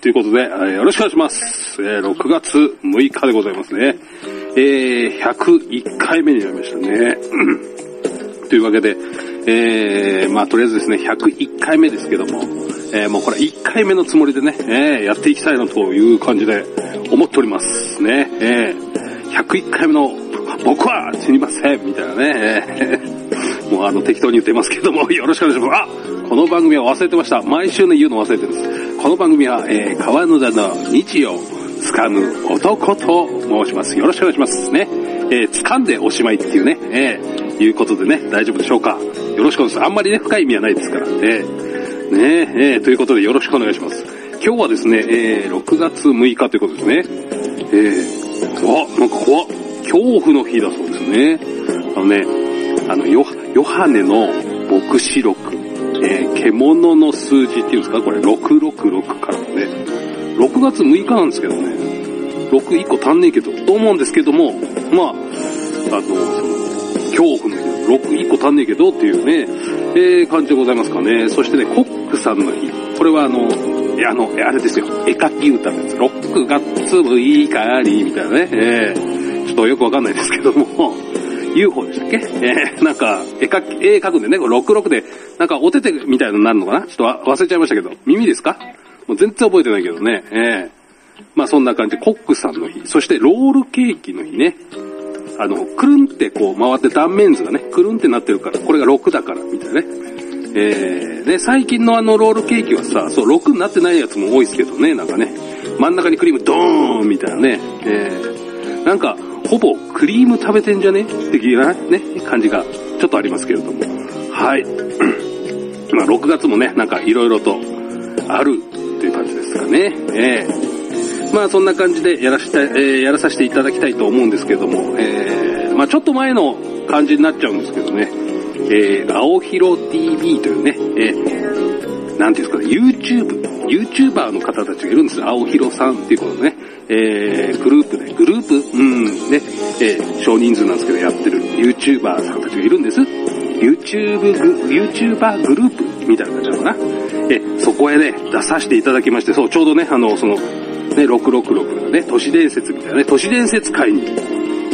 ということで、えーよろしくお願いします。えー6月6日でございますね。えー、101回目になりましたね。というわけで、えー、まあとりあえずですね、101回目ですけども、えー、もうこれ1回目のつもりでね、えー、やっていきたいなという感じで思っておりますね。えー、101回目の僕は死にませんみたいなね、もうあの適当に言ってますけども、よろしくお願いします。あこの番組は忘れてました。毎週ね言うの忘れてるんです。この番組は、えー、川野田の日を掴む男と申します。よろしくお願いします。ね。えー、掴んでおしまいっていうね、えー、いうことでね、大丈夫でしょうか。よろしくお願いします。あんまりね、深い意味はないですから。えー、ねえー、ということでよろしくお願いします。今日はですね、えー、6月6日ということですね。えー、わ、なんか怖っ。恐怖の日だそうですね。あのね、あの、ヨハネの牧師録、えー獣の数字っていうんですか？これ666からのね、6月6日なんですけどね、6、1個足んねえけど、と思うんですけども、まあ、あの、その、恐怖の日、6、1個足んねえけどっていうね、えー感じでございますかね。そしてね、コックさんの日、これはあの、いや、あの、あれですよ、絵描き歌のやつ、6月6日に、みたいなね、えーちょっとよくわかんないですけども、UFO でしたっけ？えー、なんか、絵描き、絵描くんでね、これ66で、なんかお手手みたいのになるのかな？ちょっと忘れちゃいましたけど、耳ですか？もう全然覚えてないけどね、えー、まあそんな感じ。で、コックさんの日、そしてロールケーキの日ね、あの、くるんってこう回って断面図がね、くるんってなってるから、これが6だから、みたいなね。えー、で、最近のあのロールケーキはさ、そう、6になってないやつも多いですけどね、なんかね、真ん中にクリームドーンみたいなね、えー、なんか、ほぼクリーム食べてんじゃね？的なね、感じがちょっとありますけれども。はい。まあ、6月もね、なんかいろいろとあるっていう感じですかね。ええまあ、そんな感じでやらした、えーやらさせていただきたいと思うんですけども、えーまあ、ちょっと前の感じになっちゃうんですけどね、えー、青広 TV というね、えーなんていうんですかね、YouTube、YouTuber の方たちがいるんですよ。青広さんっていうことね、えー、グループで、グループ？うん、ね、えー少人数なんですけどやってる YouTuber さんたちがいるんです。YouTube グ、YouTuber グループみたいな感じなのかな？え、そこへね、出させていただきまして、そう、ちょうどね、あの、その、ね、666がね、都市伝説みたいなね、都市伝説会に、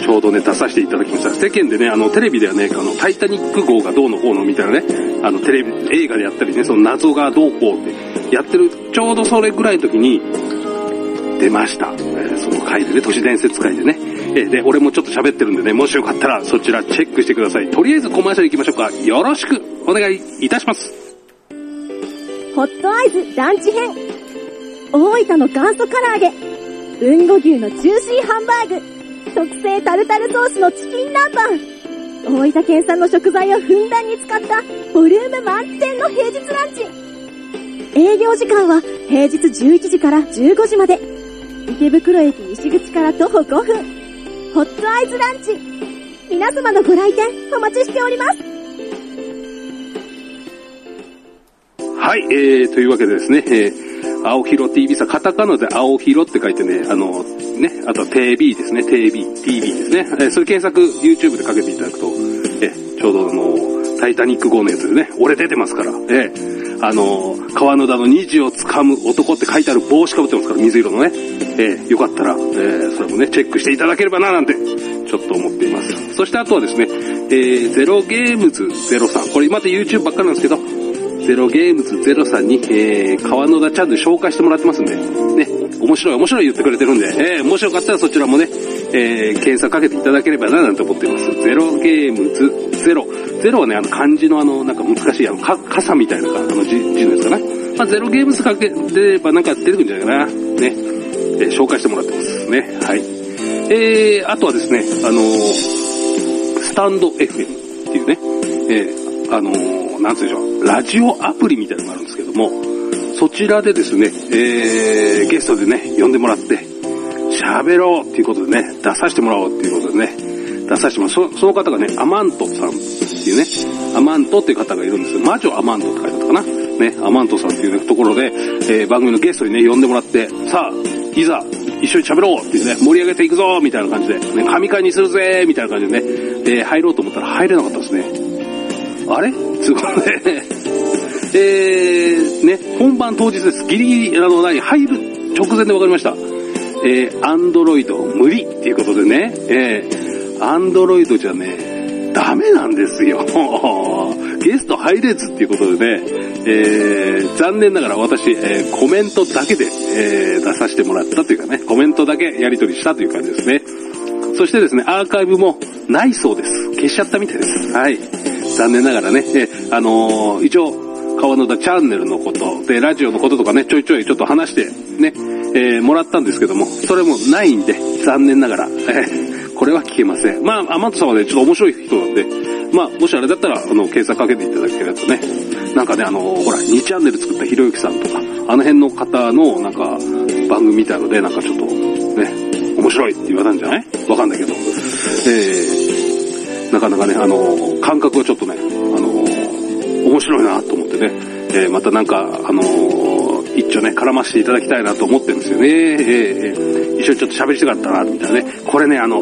ちょうどね、出させていただきました。世間でね、あの、テレビではね、あの、タイタニック号がどうのこうのみたいなね、あの、テレビ、映画でやったりね、その謎がどうこうって、やってる、ちょうどそれぐらいの時に、出ました。えーその回でね、都市伝説会でね。えーで、俺もちょっと喋ってるんでね、もしよかったらそちらチェックしてください。とりあえずコマーシャル行きましょうか。よろしくお願いいたします。ホットアイズランチ編。大分の元祖唐揚げ。豊後牛のジューシーハンバーグ。特製タルタルソースのチキン南蛮。大分県産の食材をふんだんに使ったボリューム満点の平日ランチ。営業時間は平日11時から15時まで。池袋駅西口から徒歩5分。ホットアイズランチ。皆様のご来店お待ちしております。はい、えー、というわけでですね、えー、青広 TV さ、カタカナで青広って書いてね、あの、ね、あとは TV ですね、TV、TV ですね。えー、それ検索 YouTube でかけていただくと、えー、ちょうどあの、タイタニック号のやつでね、俺出てますから、えー、あの、川野田の虹をつかむ男って書いてある帽子かぶってますから、水色のね。えー、よかったら、えー、それもね、チェックしていただければな、なんて、ちょっと思っています。そしてあとはですね、えー、ゼロゲームズゼロさん。これまた YouTube ばっかりなんですけど、ゼロゲームズゼロさんに、えー、川野田チャンネル紹介してもらってますんで、ね、面白い面白い言ってくれてるんで、えー、もしよかったらそちらもね、えー、検索かけていただければな、なんて思っています。ゼロゲームズゼロ。ゼロはね、あの漢字のあの、なんか難しい、あの、か、傘みたいな、あの字、字のやつかな。まあ、ゼロゲームズかければなんか出てくるんじゃないかな。ね。えー紹介してもらってますね。はい。えー、あとはですね、あのースタンド FM っていうね、えー、あのーなんつうでしょう、ラジオアプリみたいなのがあるんですけども、そちらでですね、えー、ゲストでね、呼んでもらって、喋ろうっていうことでね、出させてもらおうっていうことでね、出させてもらう。そその方がね、アマントさんっていうね、アマントっていう方がいるんですよ魔女アマントって書いてあったかな。ね、アマントさんっていう、ね、ところで、えー番組のゲストにね、呼んでもらって、さあ、いざ、一緒に喋ろうっていうね、盛り上げていくぞみたいな感じで、ね、神会にするぜみたいな感じでね、え入ろうと思ったら入れなかったですね。あれ？つうことで、えー、ね、本番当日です。ギリギリ、あの、何、入る直前で分かりました。えー、アンドロイド無理っていうことでね、えー、アンドロイドじゃね、ダメなんですよ。ゲスト入れずっていうことでね、えー、残念ながら私、えー、コメントだけで、えー、出させてもらったというかね、コメントだけやり取りしたという感じですね。そしてですね、アーカイブもないそうです。消しちゃったみたいです。はい。残念ながらね、えー、あのー、一応、川野田チャンネルのこと、で、ラジオのこととかね、ちょいちょいちょっと話して、ね、えー、もらったんですけども、それもないんで、残念ながら、えー、これは聞けません。まあ、アマントさんはね、ちょっと面白い人なんで、まあ、もしあれだったら、あの、検索かけていただけるとね、なんかね、あの、ほら、2チャンネル作ったひろゆきさんとか、あの辺の方の、なんか、番組みたいので、なんかちょっと、ね、面白いって言われたんじゃない？わかんないけど、えー、なかなかね、あの、感覚がちょっとね、あの、面白いなと思って、えー、またなんか、あのー、一丁ね、絡ませていただきたいなと思ってるんですよね。えー、一緒にちょっと喋りたかったな、みたいなね。これね、あの、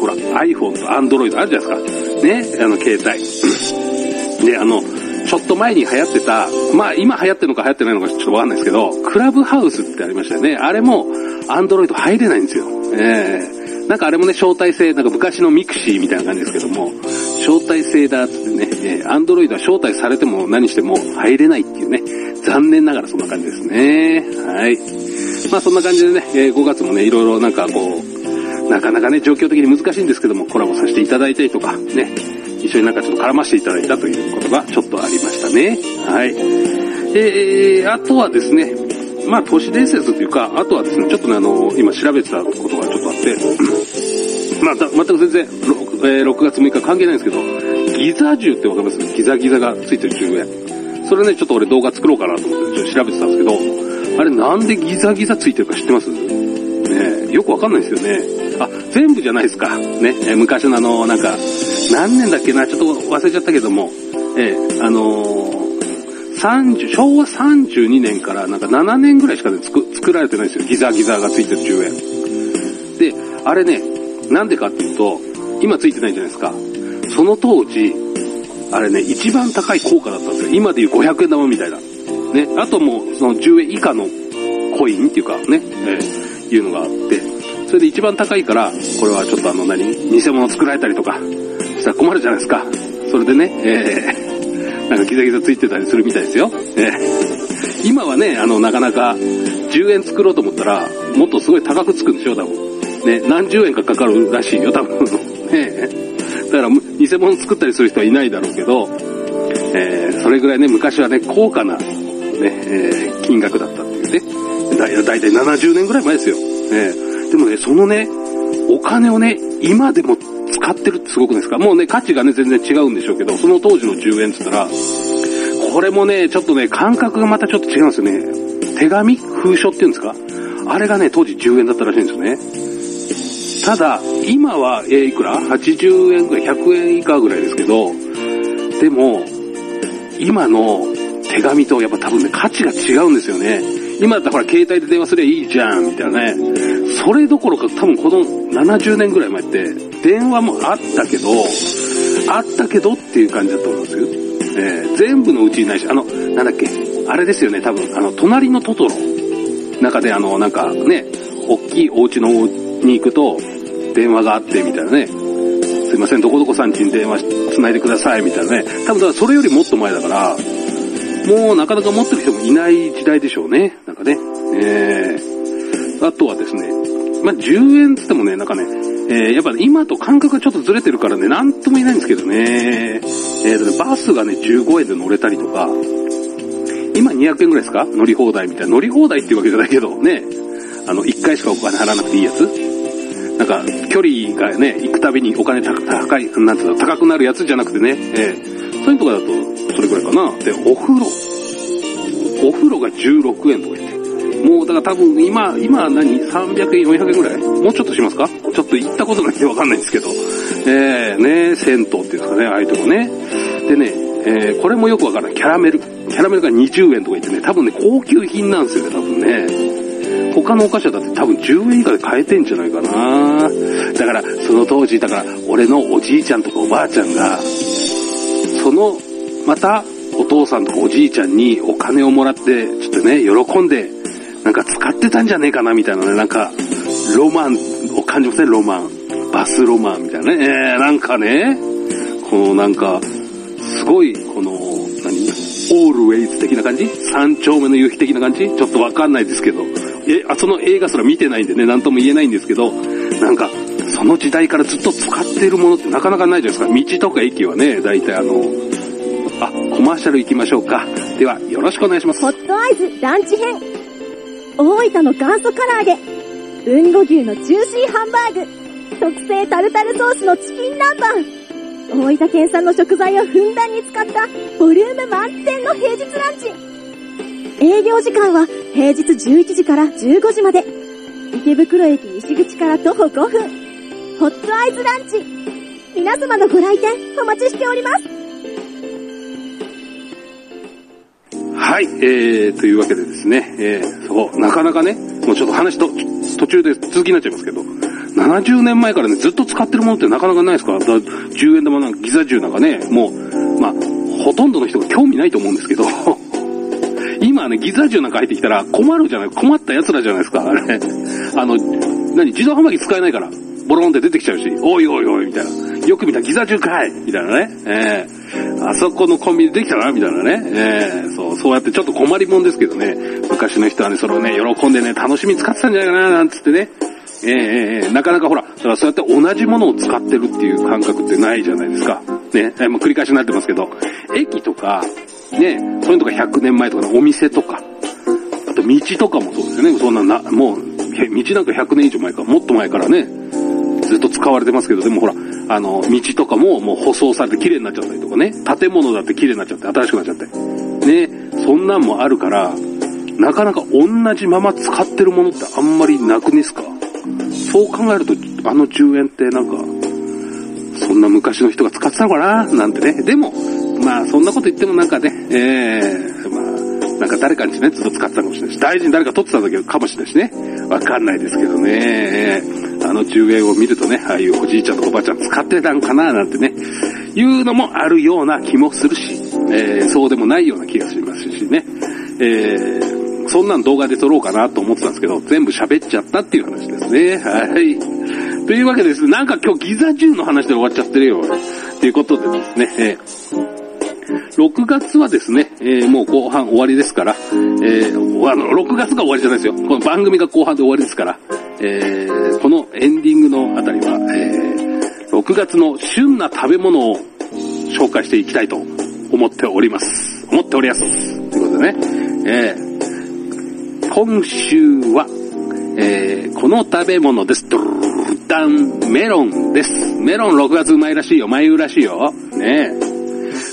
ほら、iPhone と Android あるじゃないですか。ね、あの、携帯。で、あの、ちょっと前に流行ってた、まあ今流行ってるのか流行ってないのかちょっとわかんないですけど、クラブハウスってありましたよね。あれも、Android 入れないんですよ。えー、なんかあれもね、招待制、なんか昔のミクシーみたいな感じですけども、招待制だっつってね、えー、アンドロイドは招待されても何しても入れないっていうね、残念ながらそんな感じですね。はい。まあそんな感じでね、え、5月もね、いろいろなんかこう、なかなかね、状況的に難しいんですけども、コラボさせていただいたりとか、ね、一緒になんかちょっと絡ませていただいたということがちょっとありましたね。はい。えー、あとはですね、まあ都市伝説というか、あとはですね、ちょっとね、あの、今調べてたことがちょっとあって、まあ、全く全然、えー、6月6日関係ないんですけど、ギザ銃ってわかります？ギザギザがついてる銃円。それね、ちょっと俺動画作ろうかなと思ってちょっと調べてたんですけど、あれなんでギザギザついてるか知ってます？ねよくわかんないですよね。あ、全部じゃないですか。ね、え、昔のあの、なんか、何年だっけな、ちょっと忘れちゃったけども、えー、あのー、30、昭和32年からなんか7年ぐらいしか、ね、作作られてないんですよ。ギザギザがついてる10円。で、あれね、なんでかっていうと、今ついてないじゃないですか。その当時、あれね、一番高い効果だったんですよ。今でいう500円玉みたいな。ね、あともう、その10円以下のコインっていうかね、えー、いうのがあって、それで一番高いから、これはちょっとあの何、偽物作られたりとか、したら困るじゃないですか。それでね、えー、なんかギザギザついてたりするみたいですよ。えー、今はね、あの、なかなか10円作ろうと思ったら、もっとすごい高くつくんでしょ、多分。ね、何十円かかかるらしいよ、多分。ね だから、偽物作ったりする人はいないだろうけど、えー、それぐらいね、昔はね、高価な、ね、えー、金額だったっていうね。だだいたい70年ぐらい前ですよ。えー、でもね、そのね、お金をね、今でも使ってるってすごくないですか？もうね、価値がね、全然違うんでしょうけど、その当時の10円って言ったら、これもね、ちょっとね、感覚がまたちょっと違うんですよね。手紙封書っていうんですか？あれがね、当時10円だったらしいんですよね。ただ、今は、え、いくら ?80 円ぐらい、100円以下ぐらいですけど、でも、今の手紙とやっぱ多分ね、価値が違うんですよね。今だったらほら、携帯で電話すればいいじゃん、みたいなね。それどころか多分この70年ぐらい前って、電話もあったけど、あったけどっていう感じだと思うんですよ。えー、全部のうちにないし、あの、なんだっけ、あれですよね、多分、あの、隣のトトロ。中であの、なんかね、大きいお家のに行くと、電話があって、みたいなね。すいません、どこどこさん家に電話繋いでください、みたいなね。多分、だからそれよりもっと前だから、もうなかなか持ってる人もいない時代でしょうね。なんかね。えー、あとはですね、まあ、10円つってもね、なんかね、えー、やっぱ、今と感覚がちょっとずれてるからね、なんとも言えないんですけどね。えー、バスがね、15円で乗れたりとか、今200円ぐらいですか？乗り放題みたいな。乗り放題っていうわけじゃないけど、ね。あの、1回しかお金払わなくていいやつなんか、距離がね、行くたびにお金高い、なんていうの、高くなるやつじゃなくてね、えー、そういうとこだと、それぐらいかな。で、お風呂。お風呂が16円とか言って。もう、だから多分今、今何 ?300 円、400円ぐらい？もうちょっとしますか？ちょっと行ったことないんでわかんないんですけど。えー、ね、銭湯っていうんですかね、ああいうとこね。でね、えー、これもよくわからない。キャラメル。キャラメルが20円とか言ってね、多分ね、高級品なんですよね、多分ね。他のお菓子はだって多分10円以下で買えてんじゃないかなだから、その当時、だから、俺のおじいちゃんとかおばあちゃんが、その、また、お父さんとかおじいちゃんにお金をもらって、ちょっとね、喜んで、なんか使ってたんじゃねえかな、みたいなね、なんか、ロマンを感じますね、ロマン。バスロマンみたいなね。えー、なんかね、このなんか、すごい、この、何？オールウェイズ的な感じ？三丁目の夕日的な感じ？ちょっとわかんないですけど。え、あ、その映画すら見てないんでね、なんとも言えないんですけど、なんか、その時代からずっと使ってるものってなかなかないじゃないですか。道とか駅はね、大体あの、あ、コマーシャル行きましょうか。では、よろしくお願いします。ホットアイズランチ編。大分の元祖唐揚げ。豊後牛のジューシーハンバーグ。特製タルタルソースのチキン南蛮。大分県産の食材をふんだんに使ったボリューム満点の平日ランチ。営業時間は平日11時から15時まで。池袋駅西口から徒歩5分。ホットアイズランチ。皆様のご来店お待ちしております。はい、えー、というわけでですね、えー、そう、なかなかね、もうちょっと話と、途中で続きになっちゃいますけど、70年前からね、ずっと使ってるものってなかなかないですか？だ ?10 円玉なんかギザ10なんかね、もう、まあ、ほとんどの人が興味ないと思うんですけど、今ね、ギザ10なんか入ってきたら困るじゃない、困った奴らじゃないですか、あれ。あの、何、自動販売機使えないから、ボロンって出てきちゃうし、おいおいおい、みたいな。よく見たらギザ10かいみたいなね。えー、あそこのコンビニできたなみたいなね。えー、そう、そうやってちょっと困りもんですけどね。昔の人はね、それをね、喜んでね、楽しみに使ってたんじゃないかな、なんつってね。えー、えー、なかなかほら、だからそうやって同じものを使ってるっていう感覚ってないじゃないですか。ね、えー、もう繰り返しになってますけど、駅とか、ね、そういうのとか100年前とかのお店とか、あと道とかもそうですよね。そんなな、もう、道なんか100年以上前か、もっと前からね、ずっと使われてますけど、でもほら、あの、道とかももう舗装されて綺麗になっちゃったりとかね、建物だって綺麗になっちゃって、新しくなっちゃって。ね、そんなんもあるから、なかなか同じまま使ってるものってあんまりなくねすか？そう考えると、あの10円ってなんか、そんな昔の人が使ってたのかな？なんてね。でも、まあそんなこと言ってもなんかね、えー、まあ、なんか誰かにね、ずっと使ったかもしれないし、大事に誰か取ってた時かもしれないしね。わかんないですけどね。あの10円を見るとね、ああいうおじいちゃんとおばあちゃん使ってたんかななんてね、いうのもあるような気もするし、えー、そうでもないような気がしますしね。えー、そんなん動画で撮ろうかなと思ってたんですけど、全部喋っちゃったっていう話ですね。はい。というわけですなんか今日ギザ10の話で終わっちゃってるよ。ということでですね、えー6月はですね、えー、もう後半終わりですから、えー、あの、6月が終わりじゃないですよ。この番組が後半で終わりですから、えー、このエンディングのあたりは、えー、6月の旬な食べ物を紹介していきたいと思っております。思っております。ということでね、えー、今週は、えー、この食べ物です。ドルダンメロンです。メロン6月うまいらしいよ。眉らしいよ。ねえ。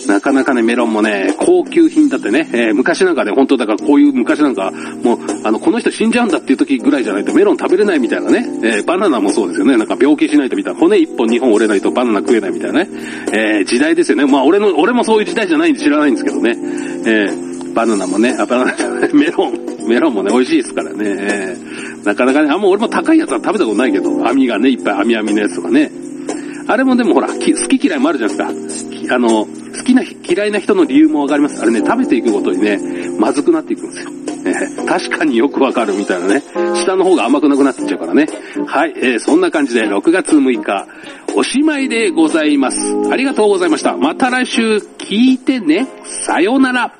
なかなかね、メロンもね、高級品だってね、えー、昔なんかね、本当だからこういう昔なんか、もう、あの、この人死んじゃうんだっていう時ぐらいじゃないとメロン食べれないみたいなね、えー、バナナもそうですよね、なんか病気しないとみたいな、骨一本二本折れないとバナナ食えないみたいなね、えー、時代ですよね。まあ俺の、俺もそういう時代じゃないんで知らないんですけどね、えー、バナナもね、あ、バナナ、メロン、メロンもね、美味しいですからね、えー、なかなかね、あ、もう俺も高いやつは食べたことないけど、網がね、いっぱい網網のやつとかね、あれもでもほら、好き嫌いもあるじゃないですか。あの、好きな、嫌いな人の理由もわかります。あれね、食べていくごとにね、まずくなっていくんですよ。えー、確かによくわかるみたいなね。下の方が甘くなくなってっちゃうからね。はい、えー、そんな感じで6月6日、おしまいでございます。ありがとうございました。また来週聞いてね。さようなら。